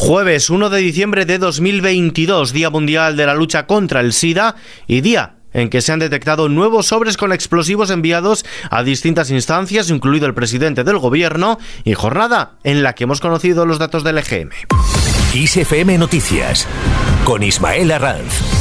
Jueves 1 de diciembre de 2022, Día Mundial de la Lucha contra el SIDA y día en que se han detectado nuevos sobres con explosivos enviados a distintas instancias, incluido el presidente del gobierno, y jornada en la que hemos conocido los datos del EGM. ISFM Noticias con Ismael Arranz.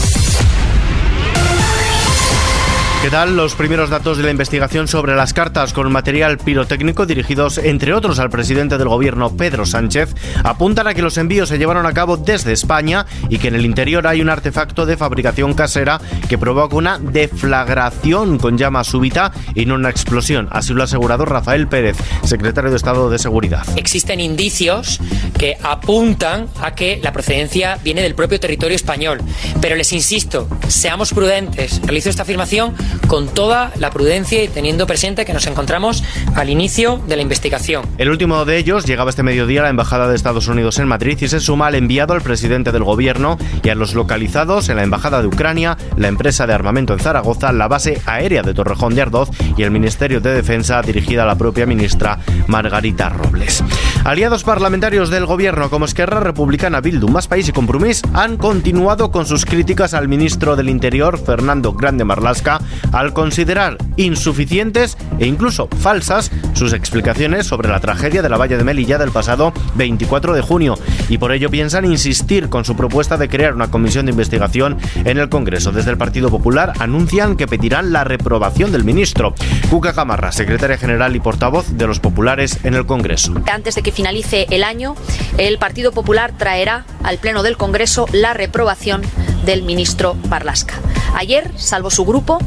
Los primeros datos de la investigación sobre las cartas con material pirotécnico dirigidos, entre otros, al presidente del gobierno, Pedro Sánchez, apuntan a que los envíos se llevaron a cabo desde España y que en el interior hay un artefacto de fabricación casera que provoca una deflagración con llama súbita y no una explosión. Así lo ha asegurado Rafael Pérez, secretario de Estado de Seguridad. Existen indicios que apuntan a que la procedencia viene del propio territorio español. Pero les insisto, seamos prudentes. Realizo esta afirmación con toda la prudencia y teniendo presente que nos encontramos al inicio de la investigación. El último de ellos llegaba este mediodía a la Embajada de Estados Unidos en Madrid y se suma al enviado al presidente del gobierno y a los localizados en la Embajada de Ucrania, la empresa de armamento en Zaragoza, la base aérea de Torrejón de Ardoz y el Ministerio de Defensa dirigida a la propia ministra Margarita Robles. Aliados parlamentarios del gobierno como Esquerra Republicana, Bildu, Más País y Compromís han continuado con sus críticas al ministro del Interior, Fernando Grande Marlasca, al considerar insuficientes e incluso falsas sus explicaciones sobre la tragedia de la valla de Melilla del pasado 24 de junio y por ello piensan insistir con su propuesta de crear una comisión de investigación en el Congreso. Desde el Partido Popular anuncian que pedirán la reprobación del ministro. Cuca Camarra, secretaria general y portavoz de los populares en el Congreso. Antes de que finalice el año, el Partido Popular traerá al Pleno del Congreso la reprobación del ministro Barlasca. Ayer, salvo su grupo,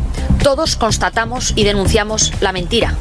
todos constatamos y denunciamos la mentira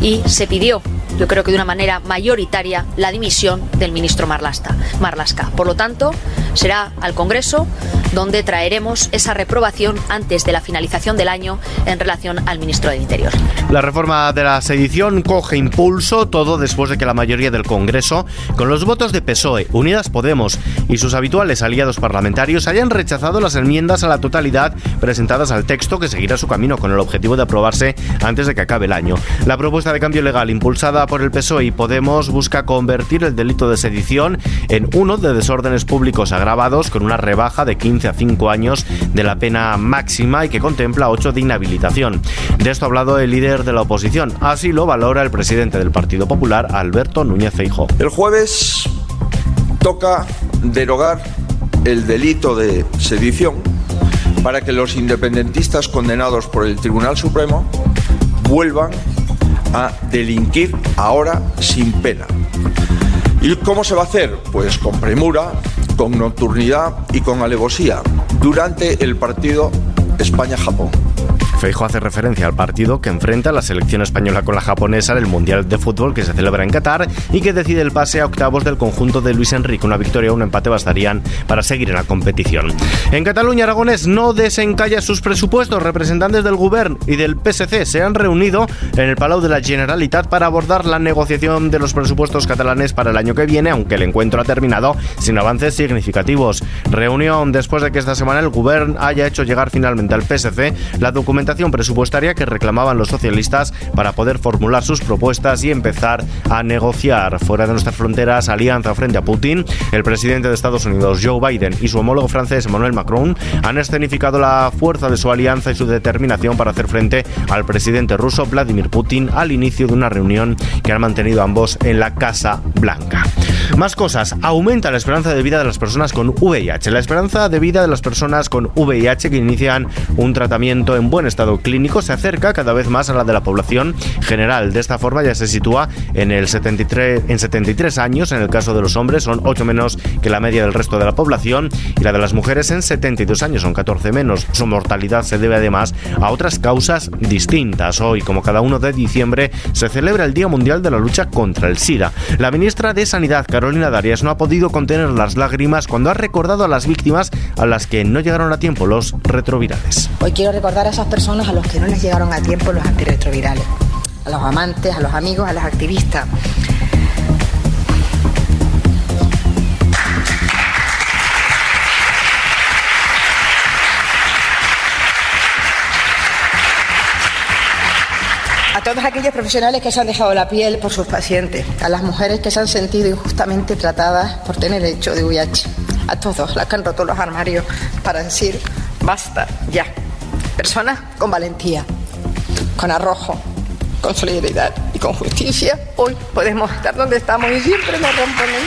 y se pidió yo creo que de una manera mayoritaria, la dimisión del ministro Marlasca. Por lo tanto, será al Congreso donde traeremos esa reprobación antes de la finalización del año en relación al ministro del Interior. La reforma de la sedición coge impulso, todo después de que la mayoría del Congreso, con los votos de PSOE, Unidas Podemos y sus habituales aliados parlamentarios, hayan rechazado las enmiendas a la totalidad presentadas al texto que seguirá su camino con el objetivo de aprobarse antes de que acabe el año. La propuesta de cambio legal impulsada por el PSOE y Podemos busca convertir el delito de sedición en uno de desórdenes públicos agravados con una rebaja de 15 a 5 años de la pena máxima y que contempla 8 de inhabilitación. De esto ha hablado el líder de la oposición. Así lo valora el presidente del Partido Popular, Alberto Núñez Feijóo. El jueves toca derogar el delito de sedición para que los independentistas condenados por el Tribunal Supremo vuelvan a delinquir ahora sin pena. ¿Y cómo se va a hacer? Pues con premura, con nocturnidad y con alevosía durante el partido España-Japón. Feijo hace referencia al partido que enfrenta la selección española con la japonesa en el Mundial de Fútbol que se celebra en Qatar y que decide el pase a octavos del conjunto de Luis Enrique. Una victoria o un empate bastarían para seguir en la competición. En Cataluña, Aragones no desencalla sus presupuestos. Representantes del Govern y del PSC se han reunido en el Palau de la Generalitat para abordar la negociación de los presupuestos catalanes para el año que viene, aunque el encuentro ha terminado sin avances significativos. Reunión después de que esta semana el Govern haya hecho llegar finalmente al PSC la documentación presupuestaria que reclamaban los socialistas para poder formular sus propuestas y empezar a negociar fuera de nuestras fronteras alianza frente a Putin. El presidente de Estados Unidos, Joe Biden, y su homólogo francés, Emmanuel Macron, han escenificado la fuerza de su alianza y su determinación para hacer frente al presidente ruso Vladimir Putin al inicio de una reunión que han mantenido ambos en la Casa Blanca. Más cosas. Aumenta la esperanza de vida de las personas con VIH. La esperanza de vida de las personas con VIH que inician un tratamiento en buen estado clínico se acerca cada vez más a la de la población general. De esta forma ya se sitúa en el 73 en 73 años. En el caso de los hombres son 8 menos que la media del resto de la población y la de las mujeres en 72 años son 14 menos. Su mortalidad se debe además a otras causas distintas. Hoy, como cada 1 de diciembre, se celebra el Día Mundial de la Lucha contra el SIDA. La ministra de Sanidad, Carolina Darias no ha podido contener las lágrimas cuando ha recordado a las víctimas a las que no llegaron a tiempo los retrovirales. Hoy quiero recordar a esas personas a los que no les llegaron a tiempo los antirretrovirales, a los amantes, a los amigos, a los activistas. A todos aquellos profesionales que se han dejado la piel por sus pacientes, a las mujeres que se han sentido injustamente tratadas por tener hecho de VIH, a todos las que han roto los armarios para decir basta ya. Personas con valentía, con arrojo, con solidaridad y con justicia, hoy podemos estar donde estamos y siempre nos rompemos.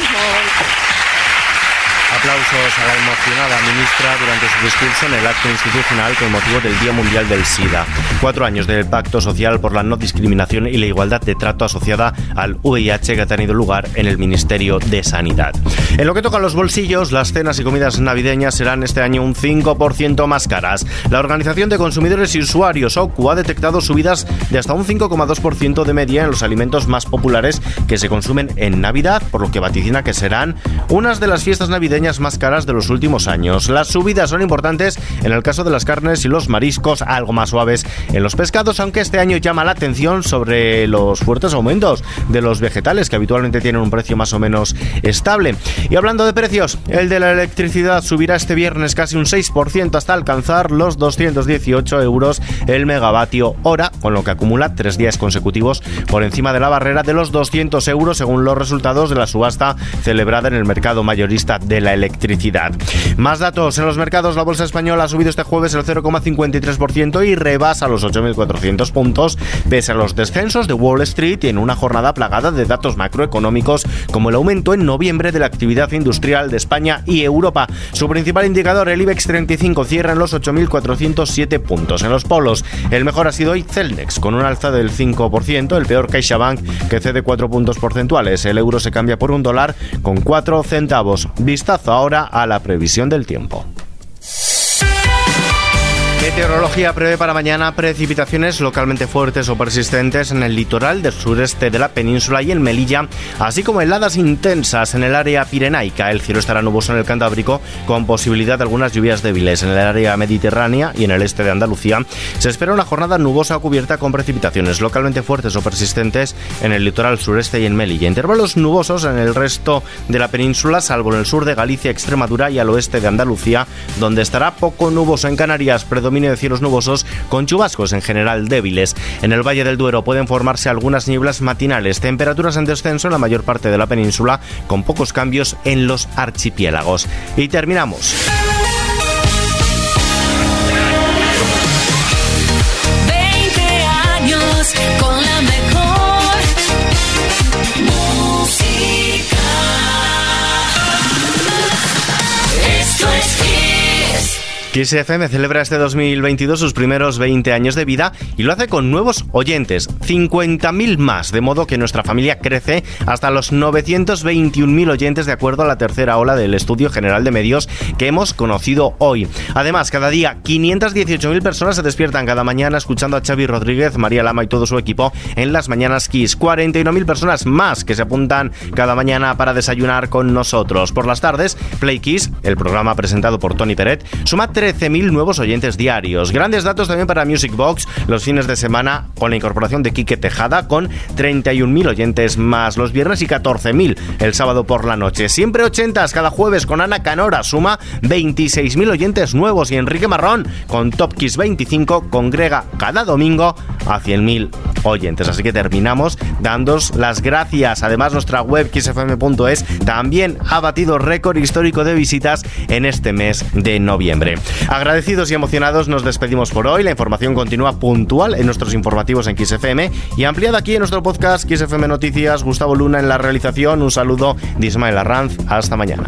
Aplausos a la emocionada ministra durante su discurso en el acto institucional con motivo del Día Mundial del SIDA. Cuatro años del Pacto Social por la No Discriminación y la Igualdad de Trato asociada al VIH que ha tenido lugar en el Ministerio de Sanidad. En lo que toca a los bolsillos, las cenas y comidas navideñas serán este año un 5% más caras. La Organización de Consumidores y Usuarios, OCU, ha detectado subidas de hasta un 5,2% de media en los alimentos más populares que se consumen en Navidad, por lo que vaticina que serán unas de las fiestas navideñas más caras de los últimos años. Las subidas son importantes en el caso de las carnes y los mariscos, algo más suaves en los pescados, aunque este año llama la atención sobre los fuertes aumentos de los vegetales que habitualmente tienen un precio más o menos estable. Y hablando de precios, el de la electricidad subirá este viernes casi un 6% hasta alcanzar los 218 euros el megavatio hora, con lo que acumula tres días consecutivos por encima de la barrera de los 200 euros según los resultados de la subasta celebrada en el mercado mayorista de la electricidad. Más datos. En los mercados, la bolsa española ha subido este jueves el 0,53% y rebasa los 8.400 puntos, pese a los descensos de Wall Street y en una jornada plagada de datos macroeconómicos, como el aumento en noviembre de la actividad industrial de España y Europa. Su principal indicador, el IBEX 35, cierra en los 8.407 puntos. En los polos, el mejor ha sido hoy Celnex, con un alza del 5%, el peor CaixaBank, que cede 4 puntos porcentuales. El euro se cambia por un dólar con 4 centavos. Vistazo ahora a la previsión del tiempo. Meteorología prevé para mañana precipitaciones localmente fuertes o persistentes en el litoral del sureste de la península y en Melilla, así como heladas intensas en el área pirenaica. El cielo estará nuboso en el Cantábrico con posibilidad de algunas lluvias débiles en el área mediterránea y en el este de Andalucía. Se espera una jornada nubosa cubierta con precipitaciones localmente fuertes o persistentes en el litoral sureste y en Melilla. Intervalos nubosos en el resto de la península, salvo en el sur de Galicia, Extremadura y al oeste de Andalucía, donde estará poco nuboso en Canarias, de cielos nubosos con chubascos en general débiles. En el Valle del Duero pueden formarse algunas nieblas matinales, temperaturas en descenso en la mayor parte de la península, con pocos cambios en los archipiélagos. Y terminamos. FM celebra este 2022 sus primeros 20 años de vida y lo hace con nuevos oyentes, 50.000 más, de modo que nuestra familia crece hasta los 921.000 oyentes de acuerdo a la tercera ola del Estudio General de Medios que hemos conocido hoy. Además, cada día 518.000 personas se despiertan cada mañana escuchando a Xavi Rodríguez, María Lama y todo su equipo en las mañanas Kiss. 41.000 personas más que se apuntan cada mañana para desayunar con nosotros. Por las tardes, Play Kiss, el programa presentado por Tony Peret, suma 13.000 nuevos oyentes diarios. Grandes datos también para Music Box los fines de semana con la incorporación de Quique Tejada con 31.000 oyentes más los viernes y 14.000 el sábado por la noche. Siempre 80 cada jueves con Ana Canora suma 26.000 oyentes nuevos y Enrique Marrón con Top Kiss 25 congrega cada domingo a 100.000 oyentes. Así que terminamos dándos las gracias. Además nuestra web xfm.es también ha batido récord histórico de visitas en este mes de noviembre. Agradecidos y emocionados nos despedimos por hoy. La información continúa puntual en nuestros informativos en XFM y ampliada aquí en nuestro podcast XFM Noticias. Gustavo Luna en la realización. Un saludo de Ismael Arranz. Hasta mañana.